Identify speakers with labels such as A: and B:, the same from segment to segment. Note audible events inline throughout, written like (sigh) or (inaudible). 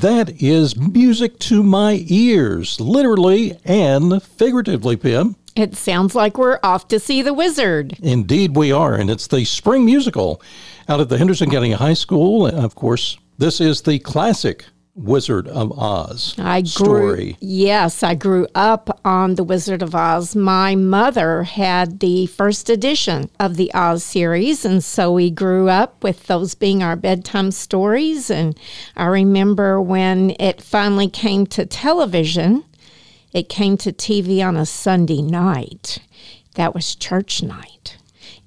A: That is music to my ears, literally and figuratively, Pim.
B: It sounds like we're off to see the wizard.
A: Indeed, we are. And it's the spring musical out at the Henderson County High School. And Of course, this is the classic Wizard of Oz
B: I grew,
A: story.
B: Yes, I grew up on The Wizard of Oz. My mother had the first edition of the Oz series, and so we grew up with those being our bedtime stories. And I remember when it finally came to television, it came to TV on a Sunday night. That was church night.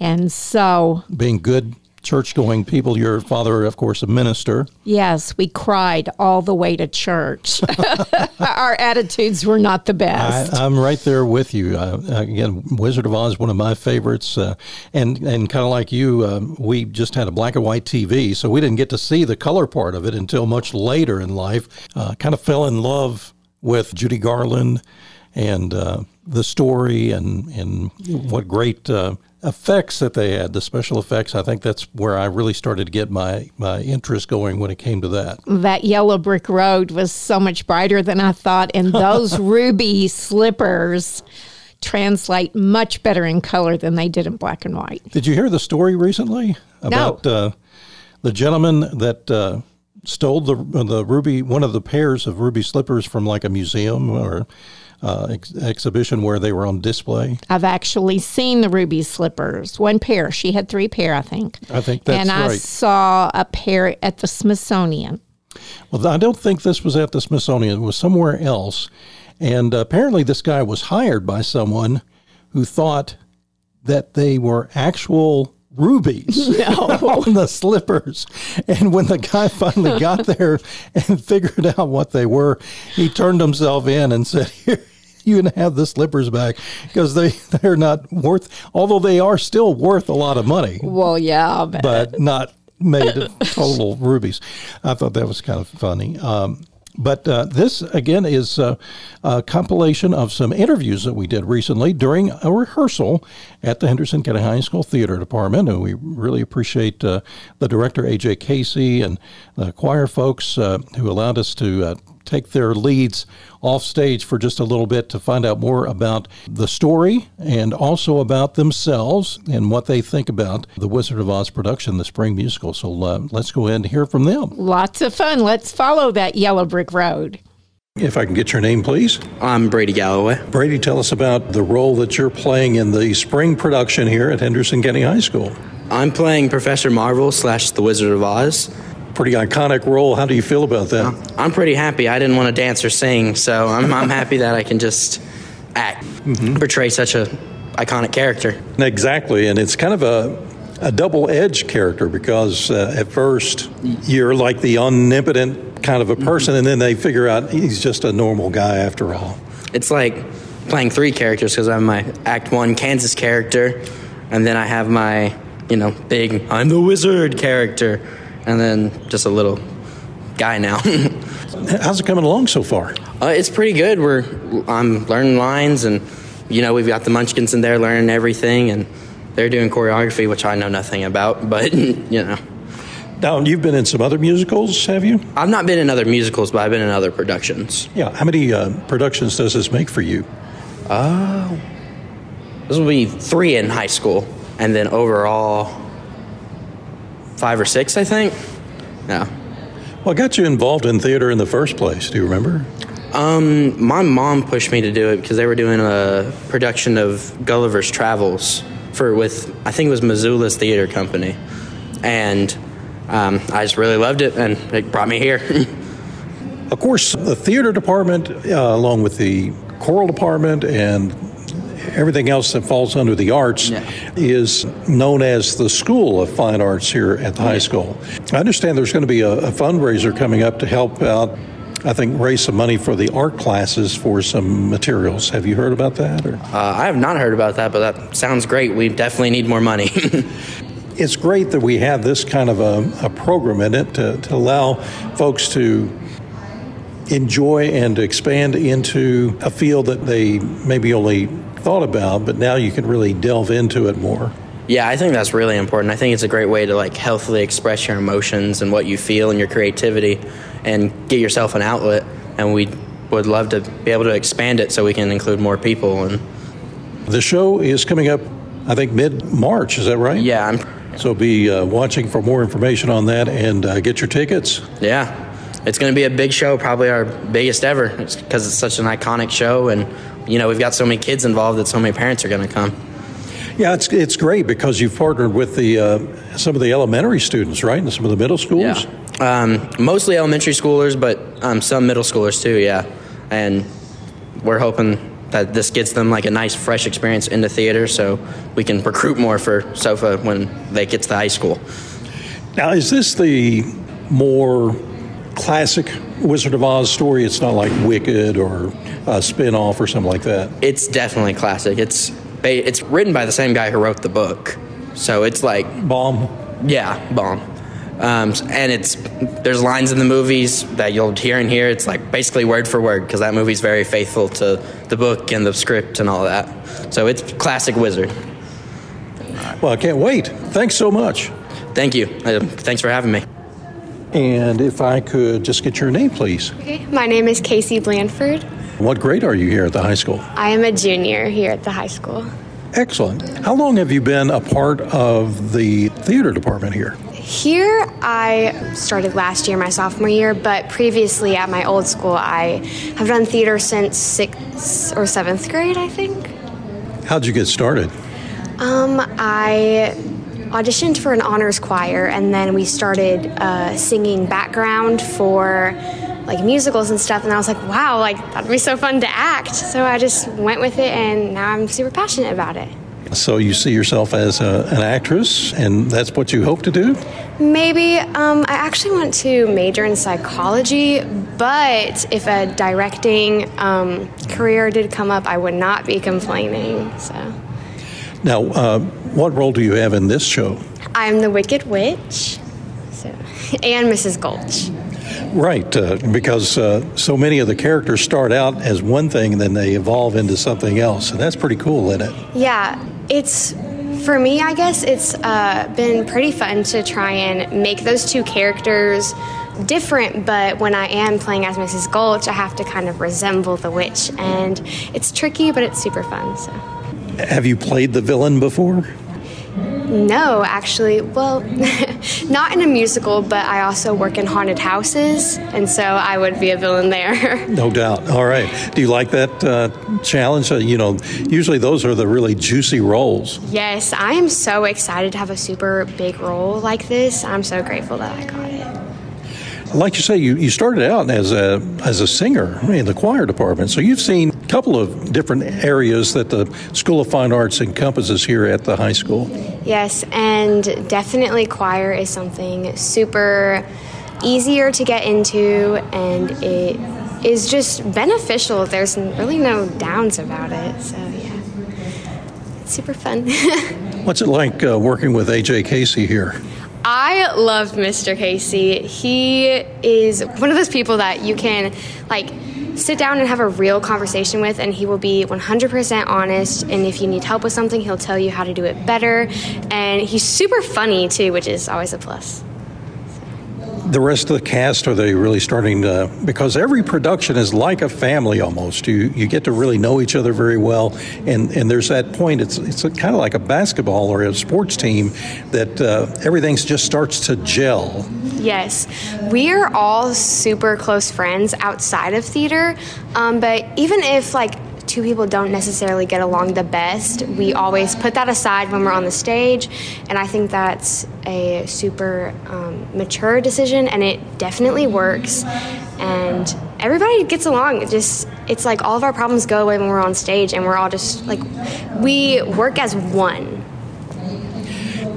B: And so
A: Being good church going people, your father, of course, a minister.
B: Yes, we cried all the way to church. (laughs) Our attitudes were not the best.
A: I, I'm right there with you. Uh, again, Wizard of Oz, one of my favorites, uh, and and kind of like you, uh, we just had a black and white TV, so we didn't get to see the color part of it until much later in life. Uh, kind of fell in love with Judy Garland and uh, the story, and and what great. Uh, effects that they had the special effects i think that's where i really started to get my my interest going when it came to that
B: that yellow brick road was so much brighter than I thought, and those (laughs) ruby slippers translate much better in color than they did in black and white.
A: Did you hear the story recently about uh, the gentleman that uh, stole the the ruby one of the pairs of ruby slippers from like a museum or uh, ex- exhibition where they were on display?
B: I've actually seen the ruby slippers, one pair. She had three pair, I think.
A: I think that's
B: and I saw a pair at the Smithsonian.
A: Well, I don't think this was at the Smithsonian. It was somewhere else, and apparently this guy was hired by someone who thought that they were actual rubies (laughs) (laughs) on the slippers. And when the guy finally got (laughs) there and figured out what they were, he turned himself in and said, Here, you can have the slippers back because they, they're not worth, although they are still worth a lot of money,
B: Well, yeah, but,
A: but not made of total rubies. I thought that was kind of funny. Um, but uh, this, again, is uh, a compilation of some interviews that we did recently during a rehearsal at the Henderson County High School Theater Department. And we really appreciate uh, the director, A.J. Casey, and the choir folks uh, who allowed us to uh, take their leads off stage for just a little bit to find out more about the story and also about themselves and what they think about the Wizard of Oz production, the spring musical. So uh, let's go ahead and hear from them.
B: lots of fun. Let's follow that yellow brick road.
A: If I can get your name, please.
C: I'm Brady Galloway.
A: Brady, tell us about the role that you're playing in the spring production here at Henderson County High School.
C: I'm playing Professor Marvel slash The Wizard of Oz.
A: Pretty iconic role. How do you feel about that?
C: I'm pretty happy. I didn't want to dance or sing, so I'm, I'm happy that I can just act, portray such a iconic character.
A: Exactly, and it's kind of a a double-edged character because uh, at first you're like the omnipotent kind of a person, and then they figure out he's just a normal guy after all.
C: It's like playing three characters because I have my Act One Kansas character, and then I have my you know big I'm the Wizard character, and then just a little guy now. (laughs)
A: How's it coming along so far?
C: Uh, it's pretty good. We're I'm learning lines, and you know we've got the Munchkins in there learning everything, and they're doing choreography, which I know nothing about. (laughs) But you know,
A: Now you've been in some other musicals, have you?
C: I've not been in other musicals, but I've been in other productions.
A: Yeah. How many uh, productions does this make for you?
C: Oh this will be three in high school, and then overall five or six, I think. Yeah.
A: What got you involved in theater in the first place? Do you remember?
C: Um, my mom pushed me to do it because they were doing a production of Gulliver's Travels for with I think it was Missoula's theater company, and um, I just really loved it, and it brought me here. (laughs)
A: Of course, the theater department, uh, along with the choral department and everything else that falls under the arts,
C: Yeah.
A: is known as the School of Fine Arts here at the high school. I understand there's going to be a, a fundraiser coming up to help out. I think raise some money for the art classes for some materials. Have you heard about that?
C: Uh, I have not heard about that, but that sounds great. We definitely need more money. (laughs)
A: it's great that we have this kind of a, a program in it to, to allow folks to enjoy and expand into a field that they maybe only thought about, but now you can really delve into it more.
C: Yeah, I think that's really important. I think it's a great way to like healthily express your emotions and what you feel and your creativity. and get yourself an outlet. And we would love to be able to expand it so we can include more people. And
A: The show is coming up, I think, mid March. Is that right?
C: yeah, I'm,
A: So be uh, watching for more information on that and uh, get your tickets.
C: yeah, it's going to be a big show, probably our biggest ever, because it's such an iconic show. And you know, we've got so many kids involved that so many parents are going to come.
A: Yeah, it's it's great because you've partnered with the uh, some of the elementary students, right, and some of the middle schools.
C: Um, mostly elementary schoolers, but um, some middle schoolers too. Yeah, and we're hoping that this gets them like a nice, fresh experience in the theater, so we can recruit more for SOFA when they get to the high school.
A: Now, is this the more classic Wizard of Oz story? It's not like Wicked or a spin-off or something like that.
C: It's definitely classic. It's it's written by the same guy who wrote the book, so it's like
A: Baum.
C: Yeah, Baum. Um, and it's there's lines in the movies that you'll hear and hear. It's like basically word for word because that movie's very faithful to the book and the script and all that. So it's classic Wizard.
A: Well, I can't wait. Thanks so much.
C: Thank you. Uh, thanks for having me.
A: And if I could just get your name, please.
D: Okay, my name is Casey Blandford.
A: What grade are you here at the high school?
D: I am a junior here at the high school.
A: Excellent. How long have you been a part of the theater department here?
D: Here, I started last year, my sophomore year, but previously at my old school, I have done theater since sixth or seventh grade, I think.
A: How'd you get started?
D: Um, I auditioned for an honors choir, and then we started uh, singing background for like musicals and stuff. And I was like, wow, like that'd be so fun to act. So I just went with it, and now I'm super passionate about it.
A: So you see yourself as a, an actress, and that's what you hope to do?
D: Maybe. Um, I actually want to major in psychology, but if a directing um, career did come up, I would not be complaining. So
A: Now, uh, what role do you have in this show?
D: I'm the Wicked Witch, so (laughs) and Mrs. Gulch.
A: Right, uh, because uh, so many of the characters start out as one thing and then they evolve into something else. And that's pretty cool, isn't it?
D: Yeah, it's for me. I guess it's uh, been pretty fun to try and make those two characters different. But when I am playing as Mrs. Gulch, I have to kind of resemble the witch, and it's tricky, but it's super fun. So.
A: Have you played the villain before?
D: No, actually, well, (laughs) not in a musical, but I also work in haunted houses, and so I would be a villain there. (laughs)
A: No doubt. All right. Do you like that uh, challenge? Uh, you know, usually those are the really juicy roles.
D: yes, I am so excited to have a super big role like this. I'm so grateful that I got it.
A: Like you say, you, you started out as a as a singer in the choir department, so you've seen a couple of different areas that the School of Fine Arts encompasses here at the high school.
D: Yes, and definitely choir is something super easier to get into, and it is just beneficial. There's really no downs about it, so yeah. It's super fun. (laughs)
A: What's it like uh, working with AJ Casey here?
D: I love Mr. Casey. He is one of those people that you can like sit down and have a real conversation with and he will be 100% honest and if you need help with something he'll tell you how to do it better and he's super funny too which is always a plus
A: The rest of the cast are they really starting to because every production is like a family almost. You you get to really know each other very well, and and there's that point. It's it's kind of like a basketball or a sports team that uh, everything just starts to gel.
D: Yes, we are all super close friends outside of theater, um, but even if like two people don't necessarily get along the best, we always put that aside when we're on the stage, and I think that's a super um, mature decision, and it definitely works, and everybody gets along. It just it's like all of our problems go away when we're on stage, and we're all just like we work as one.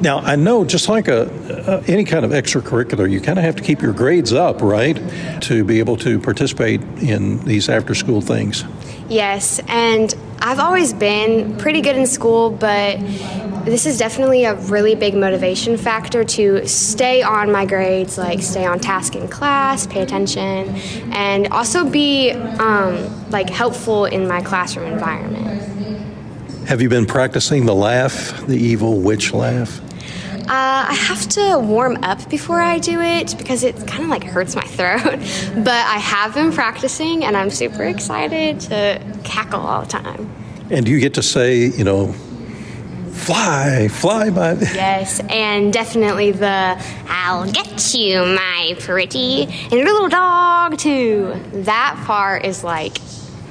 A: Now I know, just like a, any kind of extracurricular, you kind of have to keep your grades up, right, to be able to participate in these after-school things.
D: Yes, and I've always been pretty good in school, but this is definitely a really big motivation factor to stay on my grades, like stay on task in class, pay attention, and also be um, like helpful in my classroom environment.
A: Have you been practicing the laugh, the evil witch laugh?
D: Uh, I have to warm up before I do it because it kind of like hurts my throat. (laughs) but I have been practicing and I'm super excited to cackle all the time.
A: And you get to say, you know, fly, fly by. (laughs)
D: Yes, and definitely the I'll get you, my pretty, and your little dog too. That part is like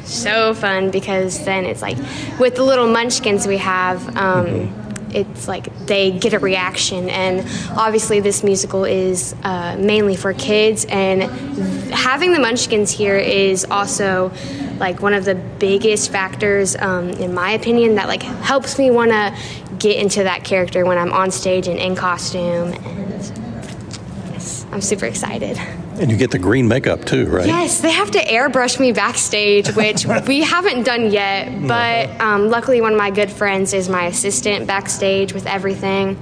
D: so fun because then it's like with the little munchkins we have. Um, it's like they get a reaction. And obviously this musical is uh, mainly for kids. And having the munchkins here is also like one of the biggest factors um, in my opinion that like helps me want to get into that character when i'm on stage and in costume. And yes i'm super excited
A: And you get the green makeup too, right?
D: Yes, they have to airbrush me backstage, which (laughs) we haven't done yet. But um, luckily, one of my good friends is my assistant backstage with everything.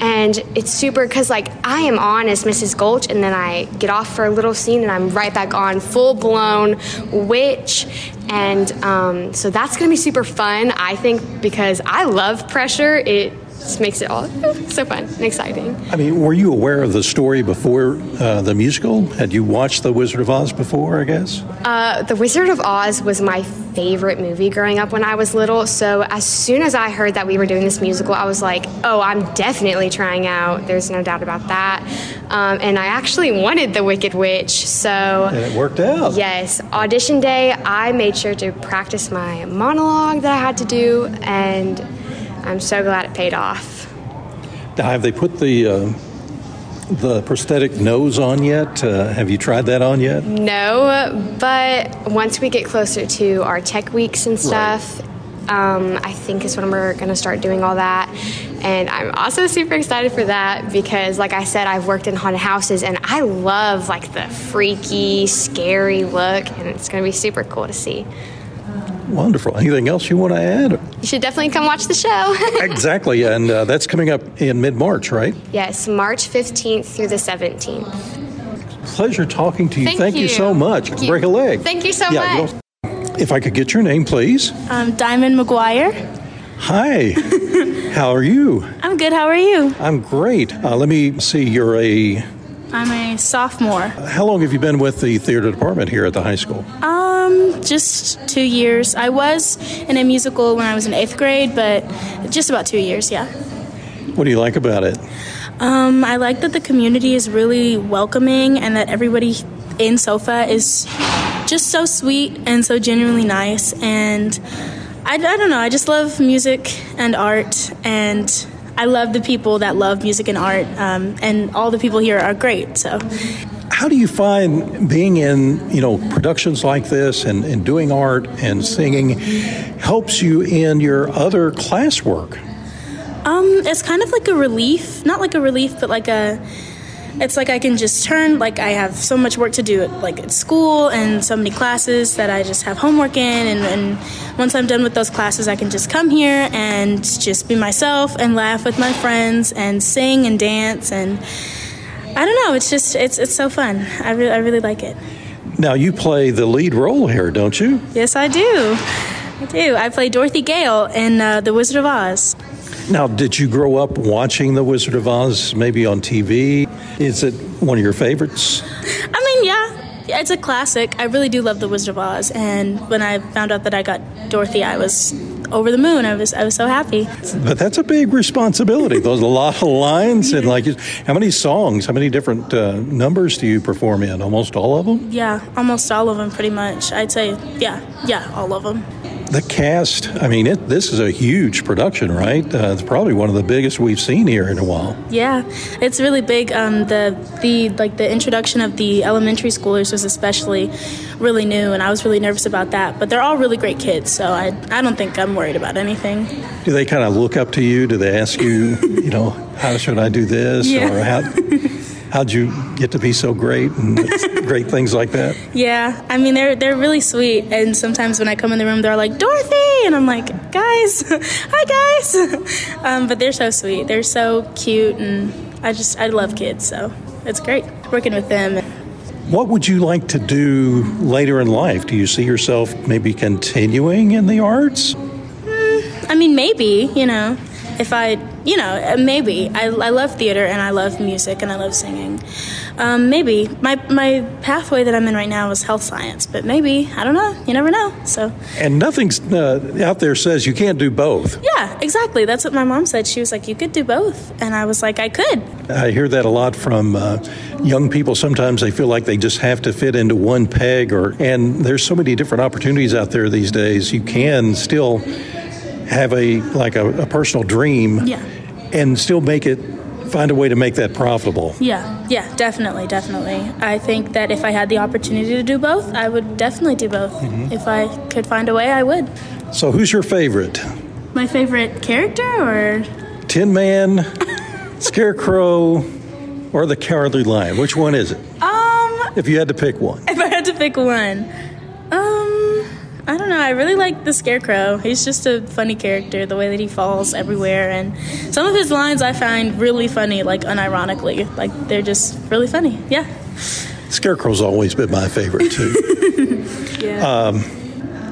D: And it's super because, like, I am on as Mrs. Gulch, and then I get off for a little scene, and I'm right back on full blown witch. And um, so that's going to be super fun, I think, because I love pressure. It just makes it all (laughs) so fun and exciting.
A: I mean, were you aware of the story before uh, the musical? Had you watched The Wizard of Oz before, I guess?
D: Uh, the Wizard of Oz was my favorite movie growing up when I was little. So as soon as I heard that we were doing this musical, I was like, oh, I'm definitely trying out. There's no doubt about that. Um, and I actually wanted The Wicked Witch. So.
A: And it worked out.
D: Yes. Audition day, I made sure to practice my monologue that I had to do. And I'm so glad it paid off.
A: Now, have they put the uh, the prosthetic nose on yet? Uh, have you tried that on yet?
D: No, but once we get closer to our tech weeks and stuff, um, I think is when we're going to start doing all that. And I'm also super excited for that because, like I said, I've worked in haunted houses and I love like the freaky, scary look, and it's going to be super cool to see.
A: Wonderful. Anything else you want to add?
D: You should definitely come watch the show. (laughs)
A: exactly, and uh, that's coming up in mid March, right?
D: yes, March 15th through the 17th.
A: Pleasure talking to you.
D: Thank
A: you.
D: you.
A: so much.
D: Thank you.
A: Break a leg.
D: Thank you so
A: Yeah,
D: much.
A: don't- If I could get your name, please.
E: I'm Diamond McGuire.
A: Hi. (laughs) How are you?
E: I'm good. How are you?
A: I'm great. Uh, let me see. You're a.
E: I'm a sophomore.
A: How long have you been with the theater department here at the high school?
E: Um, just two years. I was in a musical when I was in eighth grade, but just about two years. Yeah.
A: What do you like about it?
E: Um, I like that the community is really welcoming and that everybody in Sofa is just so sweet and so genuinely nice. And I, I don't know. I just love music and art and. I love the people that love music and art, um, and all the people here are great. So,
A: How do you find being in, you know, productions like this and, and doing art and singing helps you in your other classwork?
E: Um, it's kind of like a relief. Not like a relief, but like a. It's like I can just turn. Like I have so much work to do, at, like at school, and so many classes that I just have homework in. And, and once I'm done with those classes, I can just come here and just be myself and laugh with my friends and sing and dance. And I don't know. It's just it's it's so fun. I really I really like it.
A: Now, you play the lead role here, don't you?
E: Yes, I do. I do. I play Dorothy Gale in uh, The Wizard of Oz.
A: Now, did you grow up watching The Wizard of Oz, maybe on TV? Is it one of your favorites?
E: I mean, yeah, it's a classic. I really do love The Wizard of Oz, and when I found out that I got Dorothy, I was over the moon. I was I was so happy.
A: But that's a big responsibility. (laughs) Those a lot of lines and like, how many songs, how many different uh, numbers do you perform in? Almost all of them.
E: Yeah, almost all of them, pretty much. I'd say, yeah, yeah, all of them.
A: The cast. I mean, it, this is a huge production, right? Uh, it's probably one of the biggest we've seen here in a while.
E: Yeah, it's really big. Um, the the like the introduction of the elementary schoolers was especially really new, and I was really nervous about that. But they're all really great kids, so I I don't think I'm worried about anything.
A: Do they kind of look up to you? Do they ask you, (laughs) you know, how should I do this,
E: Yeah.
A: or how? How'd you get to be so great and (laughs) great things like that?
E: Yeah, I mean they're they're really sweet, and sometimes when I come in the room, they're like Dorothy, and I'm like, guys, (laughs) hi guys, (laughs) um, but they're so sweet, they're so cute, and I just I love kids, so it's great working with them.
A: What would you like to do later in life? Do you see yourself maybe continuing in the arts?
E: I mean, maybe you know, if I, you know, maybe I, I love theater and I love music and I love singing. Um, maybe my my pathway that I'm in right now is health science, but maybe I don't know. You never know. So
A: And nothing's uh, out there says you can't do both.
E: yeah, exactly. That's what my mom said. She was like, "You could do both," and I was like, "I could."
A: I hear that a lot from uh, young people. Sometimes they feel like they just have to fit into one peg, or and there's so many different opportunities out there these days. You can still have a like a, a personal dream,
E: Yeah.
A: and still make it find a way to make that profitable.
E: Yeah, yeah, definitely, definitely. I think that if I had the opportunity to do both, I would definitely do both. If I could find a way, I would.
A: So, who's your favorite?
E: My favorite character, or
A: Tin Man, (laughs) Scarecrow, or the Cowardly Lion? Which one is it?
E: um,
A: If you had to pick one.
E: if I had to pick one, I don't know. I really like the Scarecrow. He's just a funny character. The way that he falls everywhere, and some of his lines I find really funny, like unironically. Like they're just really funny. Yeah.
A: Scarecrow's always been my favorite too. (laughs)
E: Yeah.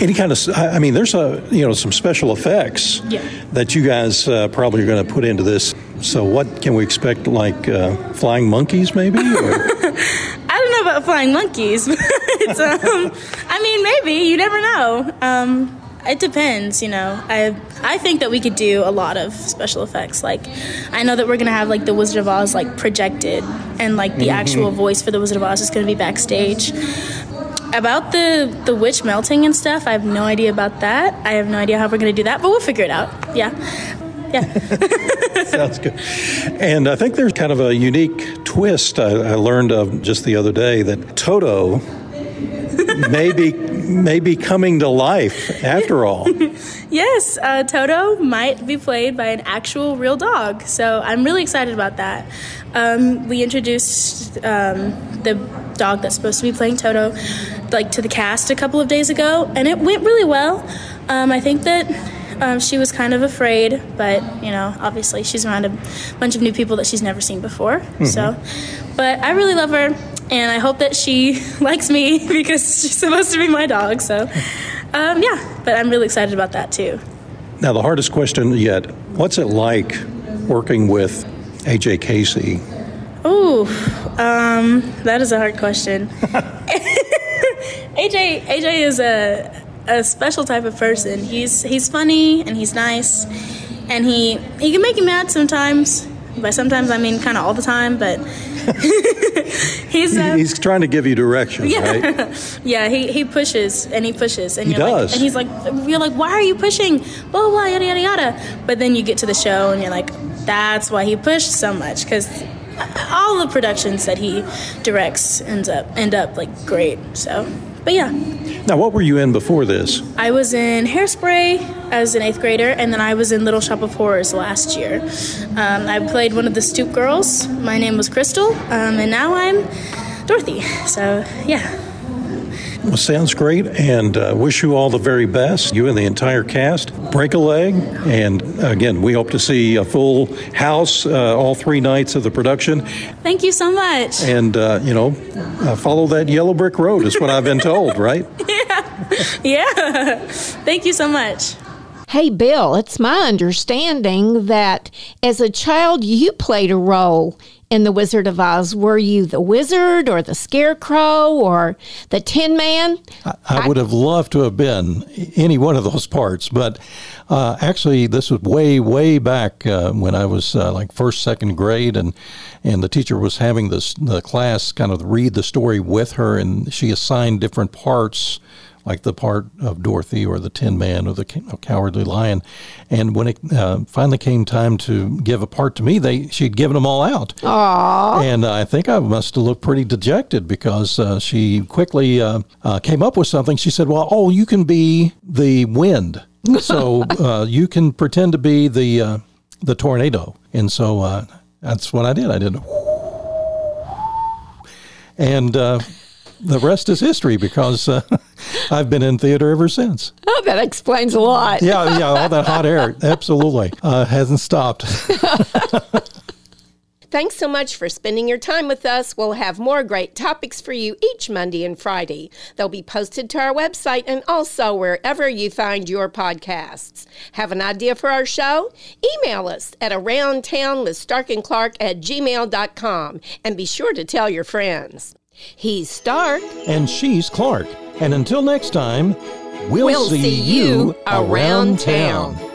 A: Any kind of, I I mean, there's a you know some special effects
E: Yeah.
A: that you guys uh, probably are going to put into this. So, what can we expect? Like uh, flying monkeys, maybe? Or, (laughs)
E: I don't know about flying monkeys, (laughs) but um, I mean, maybe you never know. Um, it depends, you know. I I think that we could do a lot of special effects. Like, I know that we're gonna have like the Wizard of Oz like projected, and like the actual voice for the Wizard of Oz is gonna be backstage. About the the witch melting and stuff, I have no idea about that. I have no idea how we're gonna do that, but we'll figure it out. Yeah, yeah. (laughs)
A: sounds good. And I think there's kind of a unique twist I, I learned of just the other day that Toto may be coming to life after all. (laughs)
E: Yes, uh, Toto might be played by an actual real dog, so I'm really excited about that. Um, we introduced um, the dog that's supposed to be playing Toto, like to the cast a couple of days ago, and it went really well. Um, I think that um, she was kind of afraid, but you know, obviously she's around a bunch of new people that she's never seen before. So, but I really love her, and I hope that she (laughs) likes me (laughs) because she's supposed to be my dog. So, um, yeah, but I'm really excited about that too.
A: Now, the hardest question yet: What's it like working with AJ Casey?
E: Ooh, um, that is a hard question. (laughs) AJ AJ is a a special type of person. He's he's funny and he's nice, and he he can make you mad sometimes. By sometimes I mean kind of all the time, but (laughs) he's uh,
A: He's trying to give you direction, right? (laughs)
E: yeah, he, he pushes and he pushes and
A: He
E: you're
A: does.
E: like and he's like you're like why are you pushing blah blah blah yada yada yada but then you get to the show and you're like that's why he pushed so much because all the productions that he directs ends up end up like great so but yeah.
A: Now, what were you in before this?
E: I was in Hairspray as an eighth grader and then I was in Little Shop of Horrors last year. Um, I played one of the Stoop girls. My name was Crystal um, and now I'm Dorothy. So yeah
A: Well, sounds great, and uh, wish you all the very best. You and the entire cast. Break a leg, and again, we hope to see a full house uh, all three nights of the production.
E: thank you so much
A: And uh, you know, uh, follow that yellow brick road is what I've been told, (laughs) right?
E: Yeah. (laughs) Thank you so much.
B: Hey, Bill, it's my understanding that as a child you played a role in The Wizard of Oz. Were you the wizard or the scarecrow or the Tin Man?
A: I would have loved to have been any one of those parts, but uh, actually, this was way, way back uh, when I was uh, like first, second grade, and and the teacher was having this the class kind of read the story with her, and she assigned different parts. Like the part of Dorothy or the Tin Man or the Cowardly Lion, and when it uh, finally came time to give a part to me, they she'd given them all out. Aww. And I think I must have looked pretty dejected because uh, she quickly uh, uh, came up with something. She said, "Well, oh, you can be the wind, (laughs) so uh, you can pretend to be the uh, the tornado." And so uh, that's what I did. I did, (laughs) and uh, the rest is history because uh, (laughs) I've been in theater ever since.
B: Oh, that explains a lot.
A: Yeah, yeah, all that hot air, (laughs) absolutely, uh, hasn't stopped. (laughs)
B: Thanks so much for spending your time with us. We'll have more great topics for you each Monday and Friday. They'll be posted to our website and also wherever you find your podcasts. Have an idea for our show? Email us at aroundtown with Stark and Clark at gmail.com and be sure to tell your friends. He's Stark.
A: And she's Clark. And until next time, we'll,
B: We'll
A: see,
B: see
A: you
B: around
A: town.
B: town.